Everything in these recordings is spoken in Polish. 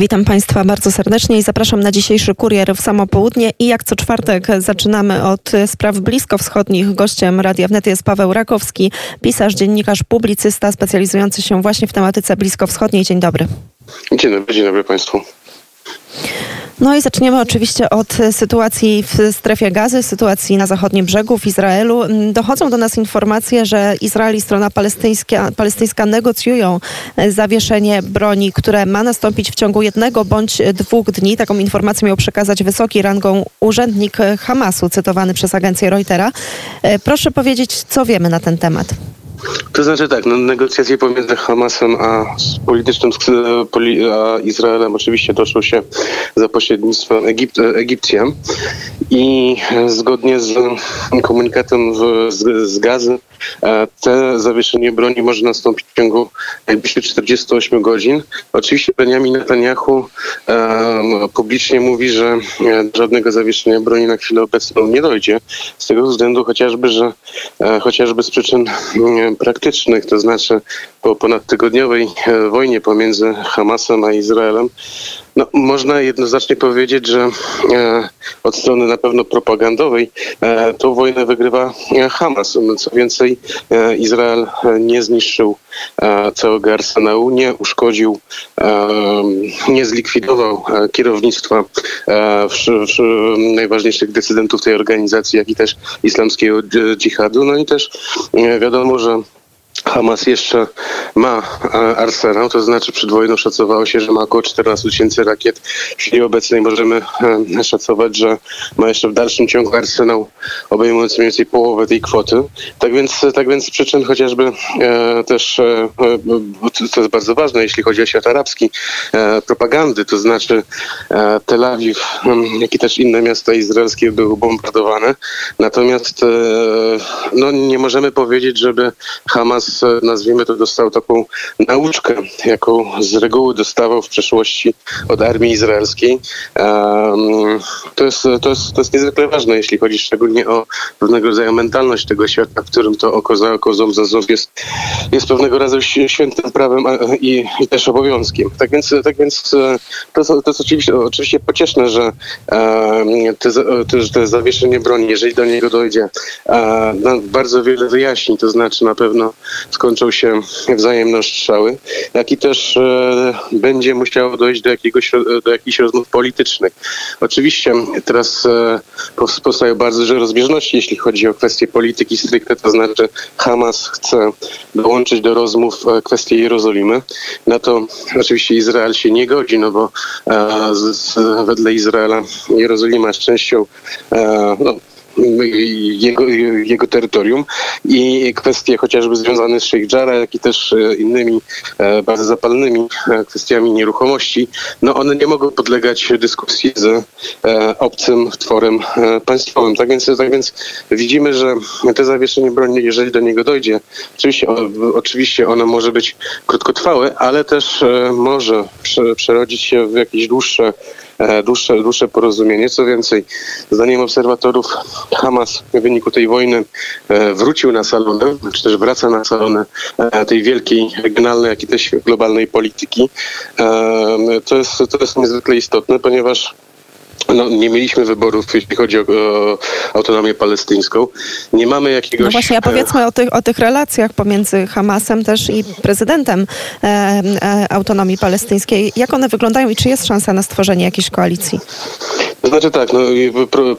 Witam Państwa bardzo serdecznie i zapraszam na dzisiejszy kurier w samo południe. I jak co czwartek zaczynamy od spraw bliskowschodnich. Gościem Radia Wnet jest Paweł Rakowski, pisarz, dziennikarz, publicysta specjalizujący się właśnie w tematyce bliskowschodniej. Dzień dobry. Dzień dobry, dzień dobry Państwu. No i zaczniemy oczywiście od sytuacji w strefie gazy, sytuacji na zachodnim brzegu w Izraelu. Dochodzą do nas informacje, że Izrael i strona palestyńska, palestyńska negocjują zawieszenie broni, które ma nastąpić w ciągu jednego bądź dwóch dni. Taką informację miał przekazać wysoki rangą urzędnik Hamasu, cytowany przez agencję Reutera. Proszę powiedzieć, co wiemy na ten temat. To znaczy tak, no, negocjacje pomiędzy Hamasem a politycznym a Izraelem oczywiście doszło się za pośrednictwem Egipt, Egipcjan i zgodnie z komunikatem w, z, z gazy e, te zawieszenie broni może nastąpić w ciągu najbliższych 48 godzin. Oczywiście Benjamin Netanyahu e, publicznie mówi, że e, żadnego zawieszenia broni na chwilę obecną nie dojdzie. Z tego względu chociażby, że e, chociażby z przyczyn praktycznych, to znaczy po ponadtygodniowej e, wojnie pomiędzy Hamasem a Izraelem, no, można jednoznacznie powiedzieć, że e, od strony na pewno propagandowej e, tą wojnę wygrywa e, Hamas. No, co więcej, e, Izrael nie zniszczył e, całego arsenału, nie uszkodził, e, nie zlikwidował kierownictwa najważniejszych decydentów tej organizacji, jak i też islamskiego dżihadu. No i też wiadomo, że Hamas jeszcze ma e, arsenał, to znaczy przed wojną szacowało się, że ma około 14 tysięcy rakiet. W chwili obecnej możemy e, szacować, że ma jeszcze w dalszym ciągu arsenał obejmujący mniej więcej połowę tej kwoty. Tak więc, tak więc z przyczyn chociażby e, też, e, to jest bardzo ważne, jeśli chodzi o świat arabski, e, propagandy, to znaczy e, Tel Awiw, jak i też inne miasta izraelskie były bombardowane. Natomiast no, nie możemy powiedzieć, żeby Hamas nazwijmy to, dostał taką nauczkę, jaką z reguły dostawał w przeszłości od armii izraelskiej. To jest, to jest, to jest niezwykle ważne, jeśli chodzi szczególnie o pewnego rodzaju mentalność tego świata, w którym to oko za oko, ząb za ząb jest, jest pewnego rodzaju świętym prawem i, i też obowiązkiem. Tak więc, tak więc e, to, to jest oczywiście, oczywiście pocieszne, że te, te, te zawieszenie broni, jeżeli do niego dojdzie, no, bardzo wiele wyjaśni, to znaczy na pewno skończą się wzajemne ostrzały, jak i też e, będzie musiało dojść do, jakiegoś, do jakichś rozmów politycznych. Oczywiście teraz e, powstają bardzo duże rozbieżności, jeśli chodzi o kwestie polityki stricte, to znaczy Hamas chce dołączyć do rozmów e, kwestię Jerozolimy. Na to oczywiście Izrael się nie godzi, no bo wedle Izraela Jerozolima jest częścią no, jego, jego terytorium i kwestie chociażby związane z Sheikh Jarrah, jak i też e, innymi e, bardzo zapalnymi e, kwestiami nieruchomości, no one nie mogą podlegać dyskusji z obcym tworem państwowym. Tak więc, tak więc widzimy, że te zawieszenie broni, jeżeli do niego dojdzie, oczywiście, oczywiście ono może być krótkotrwałe, ale też może przerodzić się w jakieś dłuższe dłuższe, dłuższe porozumienie. Co więcej, zdaniem obserwatorów Hamas w wyniku tej wojny e, wrócił na salonę, czy też wraca na salonę e, tej wielkiej regionalnej, jak i też globalnej polityki. To jest, to jest niezwykle istotne, ponieważ no, nie mieliśmy wyborów, jeśli chodzi o, o, autonomię palestyńską. Nie mamy jakiegoś... No właśnie, a powiedzmy o tych, o tych relacjach pomiędzy Hamasem też i prezydentem e, e, autonomii palestyńskiej. Jak one wyglądają i czy jest szansa na stworzenie jakiejś koalicji? Znaczy tak, no,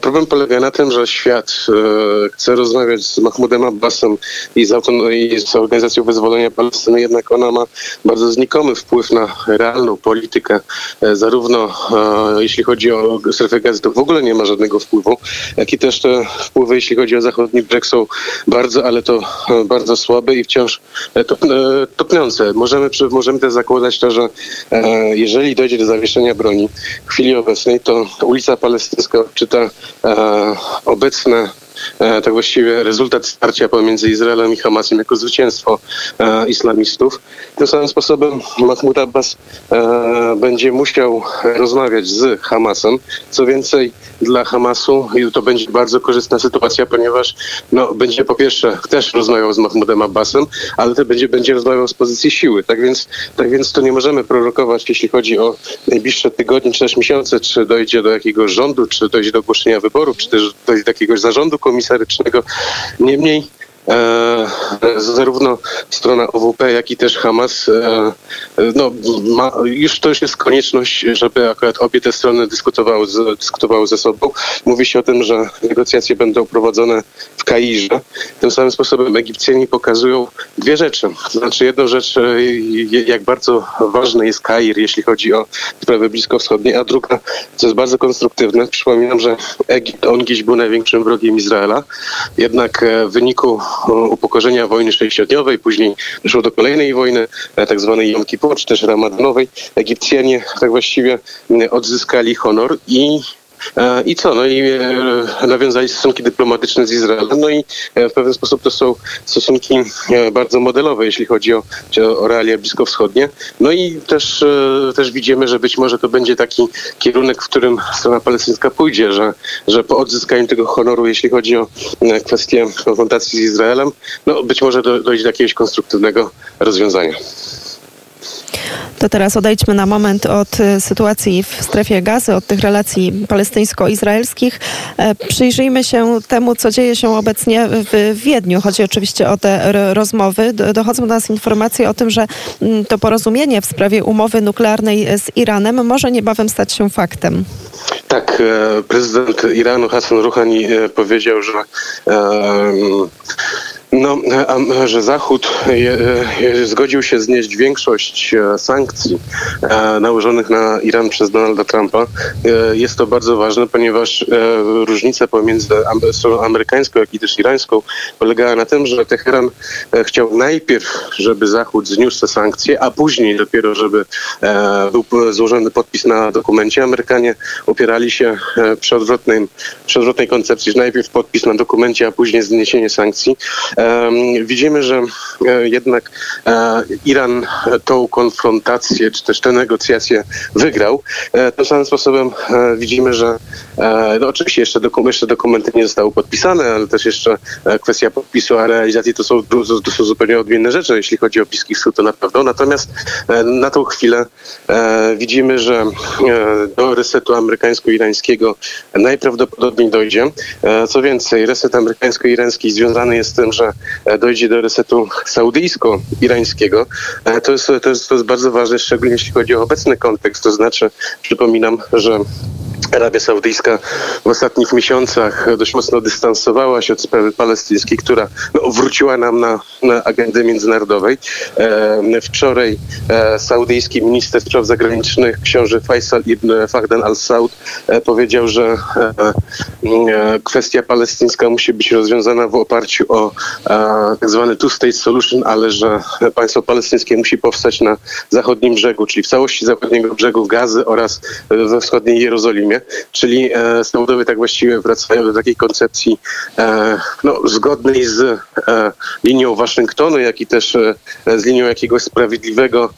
problem polega na tym, że świat e, chce rozmawiać z Mahmudem Abbasem i z, i z Organizacją Wyzwolenia Palestyny, jednak ona ma bardzo znikomy wpływ na realną politykę, e, zarówno e, jeśli chodzi o strefę gazy, to w ogóle nie ma żadnego wpływu, jak i też te wpływy, jeśli chodzi o zachodni brzeg są bardzo, ale to e, bardzo słabe i wciąż e, top, e, topniące. Możemy, możemy też zakładać to, że jeżeli dojdzie do zawieszenia broni w chwili obecnej, to ulica palestyńska odczyta e, obecne tak właściwie rezultat starcia pomiędzy Izraelem i Hamasem jako zwycięstwo e, islamistów. Tym samym sposobem Mahmoud Abbas e, będzie musiał rozmawiać z Hamasem. Co więcej, dla Hamasu to będzie bardzo korzystna sytuacja, ponieważ no, będzie po pierwsze też rozmawiał z Mahmoudem Abbasem, ale to będzie, będzie rozmawiał z pozycji siły. Tak więc, tak więc to nie możemy prorokować, jeśli chodzi o najbliższe tygodnie czy też miesiące, czy dojdzie do jakiegoś rządu, czy dojdzie do ogłoszenia wyborów, czy też dojdzie do jakiegoś zarządu komisarycznego. Niemniej zarówno strona OWP, jak i też Hamas, e, no, ma, już to już jest konieczność, żeby akurat obie te strony dyskutowały, z, dyskutowały ze sobą. Mówi się o tym, że negocjacje będą prowadzone w Kairze. Tym samym sposobem Egipcjanie pokazują dwie rzeczy. Znaczy jedną rzecz, e, jak bardzo ważny jest Kair, jeśli chodzi o sprawy bliskowschodnie, a druga, co jest bardzo konstruktywne, przypominam, że Egipt, on gdzieś był największym wrogiem Izraela, jednak w wyniku upokorzenia wojny sześciodniowej, później doszło do kolejnej wojny, e, tak zwanej Jom Kippur, czy też ramadanowej. Egipcjanie tak właściwie odzyskali honor i I co? No i e, nawiązali stosunki dyplomatyczne z Izraelem. No i e, w pewien sposób to są stosunki bardzo modelowe, jeśli chodzi o, o realia bliskowschodnie. No i też, też widzimy, że być może to będzie taki kierunek, w którym strona palestyńska pójdzie, że, że po odzyskaniu tego honoru, jeśli chodzi o kwestię konfrontacji z Izraelem, no być może dojdzie do jakiegoś konstruktywnego rozwiązania. To teraz odejdźmy na moment od e, sytuacji w strefie gazy, od tych relacji palestyńsko-izraelskich. E, przyjrzyjmy się temu, co dzieje się obecnie w Wiedniu. Chodzi oczywiście o te rozmowy. Dochodzą do nas informacje o tym, że mm, to porozumienie w sprawie umowy nuklearnej z Iranem może niebawem stać się faktem. Tak, e, prezydent Iranu Hassan Rouhani powiedział, że no, że Zachód zgodził się znieść większość e, sankcji e, nałożonych na Iran przez Donalda Trumpa. E, jest to bardzo ważne, ponieważ różnica pomiędzy stroną amerykańską, jak i też irańską polegała na tym, że Teheran chciał najpierw, żeby Zachód zniósł te sankcje, a później dopiero, żeby był złożony podpis na dokumencie. Amerykanie opierali się przy odwrotnej, przy odwrotnej koncepcji, że najpierw podpis na dokumencie, a później zniesienie sankcji. Widzimy, że e, jednak e, Iran tą konfrontację, czy też te negocjacje wygrał. E, tym samym sposobem widzimy, że no oczywiście jeszcze, dokum jeszcze dokumenty nie zostały podpisane, ale też jeszcze kwestia podpisu, a realizacji to są, to są zupełnie odmienne rzeczy, jeśli chodzi o Bliski Wschód, to na pewno. Natomiast na tą chwilę widzimy, że do resetu amerykańsko-irańskiego najprawdopodobniej dojdzie. Co więcej, reset amerykańsko-irański związany jest z tym, że E, dojdzie do resetu saudyjsko-irańskiego. E, to jest, to, jest, to jest bardzo ważne, szczególnie jeśli chodzi o obecny kontekst. To znaczy, przypominam, że Arabia Saudyjska w ostatnich miesiącach dość mocno dystansowała się od sprawy palestyńskiej, która no, wróciła nam na, na agendę międzynarodowej. E, wczoraj e, saudyjski minister spraw zagranicznych, książę Faisal ibn Fahdan al-Saud e, powiedział, że e, e, kwestia palestyńska musi być rozwiązana w oparciu o e, tak zwany two-state solution, ale że państwo palestyńskie musi powstać na zachodnim brzegu, czyli w całości zachodniego brzegu Gazy oraz we wschodniej Jerozolimie czyli e, Saudowie tak właściwie wracają do takiej koncepcji e, no, zgodnej z e, linią Waszyngtonu, jak i też z linią jakiegoś sprawiedliwego,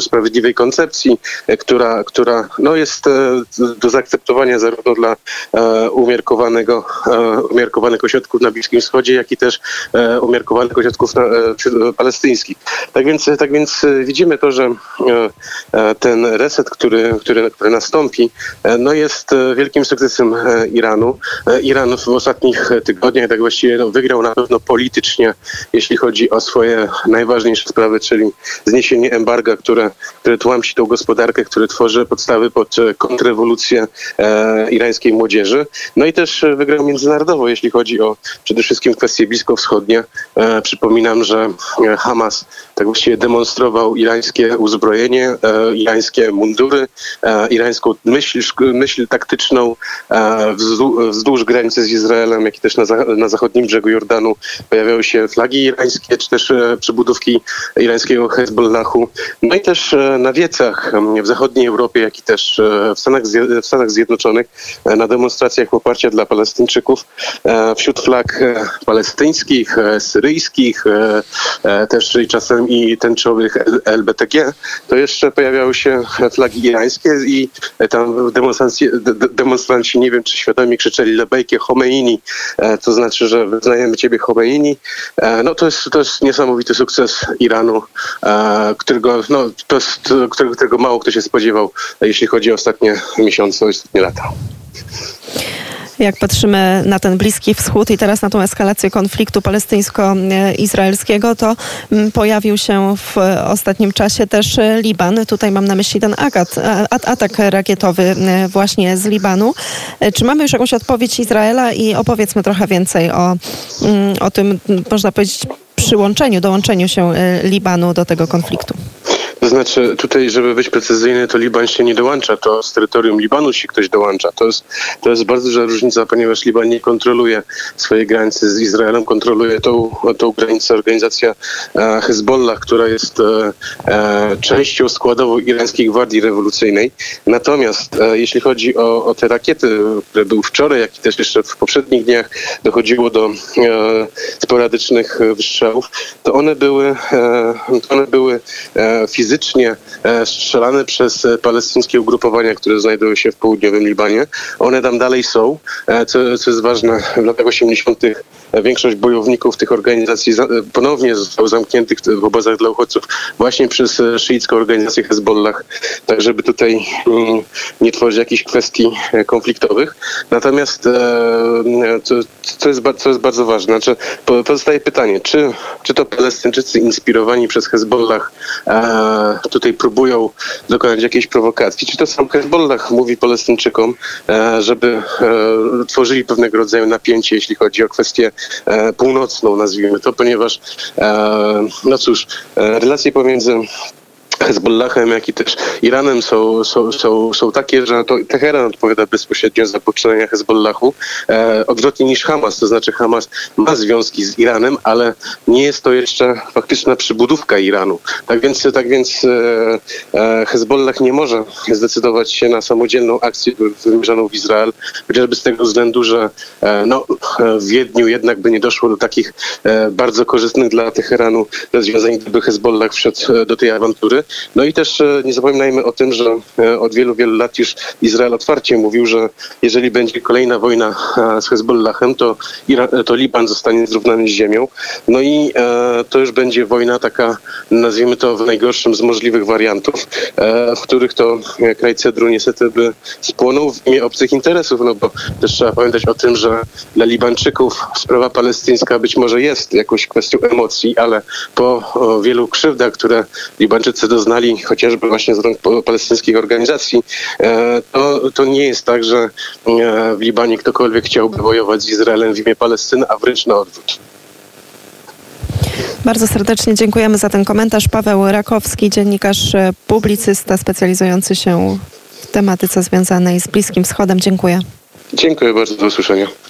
sprawiedliwej koncepcji, która, która no, jest do zaakceptowania zarówno dla umiarkowanego, umiarkowanych ośrodków na Bliskim Wschodzie, jak i też umiarkowanych ośrodków na, palestyńskich. Tak więc, tak więc widzimy to, że ten reset, który, który, który nastąpi, e, no jest e, wielkim sukcesem e, Iranu. Iran w ostatnich tygodniach tak właściwie no, wygrał na pewno politycznie, jeśli chodzi o swoje najważniejsze sprawy, czyli zniesienie embarga, które, które tłamsi tą gospodarkę, które tworzy podstawy pod kontrrewolucję e, irańskiej młodzieży. No i też wygrał międzynarodowo, jeśli chodzi o przede wszystkim kwestie bliskowschodnie. E, przypominam, że Hamas tak właściwie demonstrował irańskie uzbrojenie, e, irańskie mundury, irańską myśl, myśl taktyczną e, wzdłuż granicy z Izraelem, jak i też na, na zachodnim brzegu Jordanu pojawiały się flagi irańskie, czy też e, przybudówki irańskiego Hezbollahu. No i też e, na wiecach w zachodniej Europie, jak i też e, w Stanach, w Stanach Zjednoczonych e, na demonstracjach poparcia dla Palestyńczyków wśród flag palestyńskich, syryjskich, też i czasem i tęczowych LBTG, to jeszcze pojawiały się flagi irańskie i tam demonstranci, demonstranci nie wiem czy świadomie krzyczeli lebejkie Khomeini, to znaczy, że wyznajemy ciebie Khomeini. No to jest, to jest niesamowity sukces Iranu, którego, no, to jest, którego, którego mało kto się spodziewał, jeśli chodzi o ostatnie miesiące, ostatnie lata jak patrzymy na ten Bliski Wschód i teraz na tą eskalację konfliktu palestyńsko-izraelskiego, to mm, pojawił się w ostatnim czasie też Liban. Tutaj mam na myśli ten agat, atak rakietowy mm, właśnie z Libanu. E, czy mamy już jakąś odpowiedź Izraela i opowiedzmy trochę więcej o, mm, o tym, można powiedzieć, przyłączeniu, dołączeniu się e, Libanu do tego konfliktu? To znaczy, tutaj, żeby być precyzyjny, to Liban się nie dołącza, to z terytorium Libanu się ktoś dołącza. To jest, to jest bardzo duża różnica, ponieważ Liban nie kontroluje swojej granicy z Izraelem, kontroluje tą, tą granicę organizacja e, Hezbollah, która jest e, e, częścią składową irańskiej gwardii rewolucyjnej. Natomiast e, jeśli chodzi o, o, te rakiety, które były wczoraj, jak i też jeszcze w poprzednich dniach dochodziło do e, sporadycznych wystrzałów, to one były, e, one były fizycznie fizycznie e, strzelane przez e, palestyńskie ugrupowania, które znajdują się w południowym Libanie. One tam dalej są, e, co, co jest ważne. W latach 80. większość bojowników tych organizacji ponownie zostało zamkniętych w obozach dla uchodźców właśnie przez szyicką organizację Hezbollah, tak żeby tutaj mm, nie tworzyć jakichś kwestii konfliktowych. Natomiast to, to, jest, to jest bardzo ważne. Znaczy, pozostaje pytanie, czy, czy to Palestyńczycy inspirowani przez Hezbollah tutaj próbują dokonać jakiejś prowokacji. Czy to sam Hezbollah mówi Palestyńczykom, e, żeby e, tworzyli pewnego rodzaju napięcie, jeśli chodzi o kwestię e, północną, nazwijmy to, ponieważ, no cóż, relacje pomiędzy Hezbollahem, jak i też Iranem są, są, są, są takie, że to Teheran odpowiada bezpośrednio za poczynania Hezbollahu, e, odwrotnie niż Hamas, to znaczy Hamas ma związki z Iranem, ale nie jest to jeszcze faktyczna przybudówka Iranu. Tak więc, tak więc e, e Hezbollah nie może zdecydować się na samodzielną akcję wymierzoną w Izrael, chociażby z tego względu, że e, no, w Wiedniu jednak by nie doszło do takich e, bardzo korzystnych dla Teheranu rozwiązań, gdyby Hezbollah wszedł e, do tej awantury. No i też e, nie zapominajmy o tym, że e, od wielu, wielu lat już Izrael otwarcie mówił, że jeżeli będzie kolejna wojna e, z Hezbollahem, to, to Liban zostanie zrównany z ziemią. No i to już będzie wojna taka, nazwijmy to w najgorszym z możliwych wariantów, w których to kraj Cedru niestety by spłonął w imię obcych interesów, no bo też trzeba pamiętać o tym, że dla Libańczyków sprawa palestyńska być może jest jakąś kwestią emocji, ale po wielu krzywdach, które Libańczycy do doznali chociażby właśnie z rąk palestyńskich organizacji, e, to, to nie jest tak, że e, w Libanie ktokolwiek chciałby wojować z Izraelem w imię Palestyny, a wręcz na odwrót. Bardzo serdecznie dziękujemy za ten komentarz. Paweł Rakowski, dziennikarz, e, publicysta specjalizujący się w tematyce związanej z Bliskim Wschodem. Dziękuję. Dziękuję bardzo, do usłyszenia.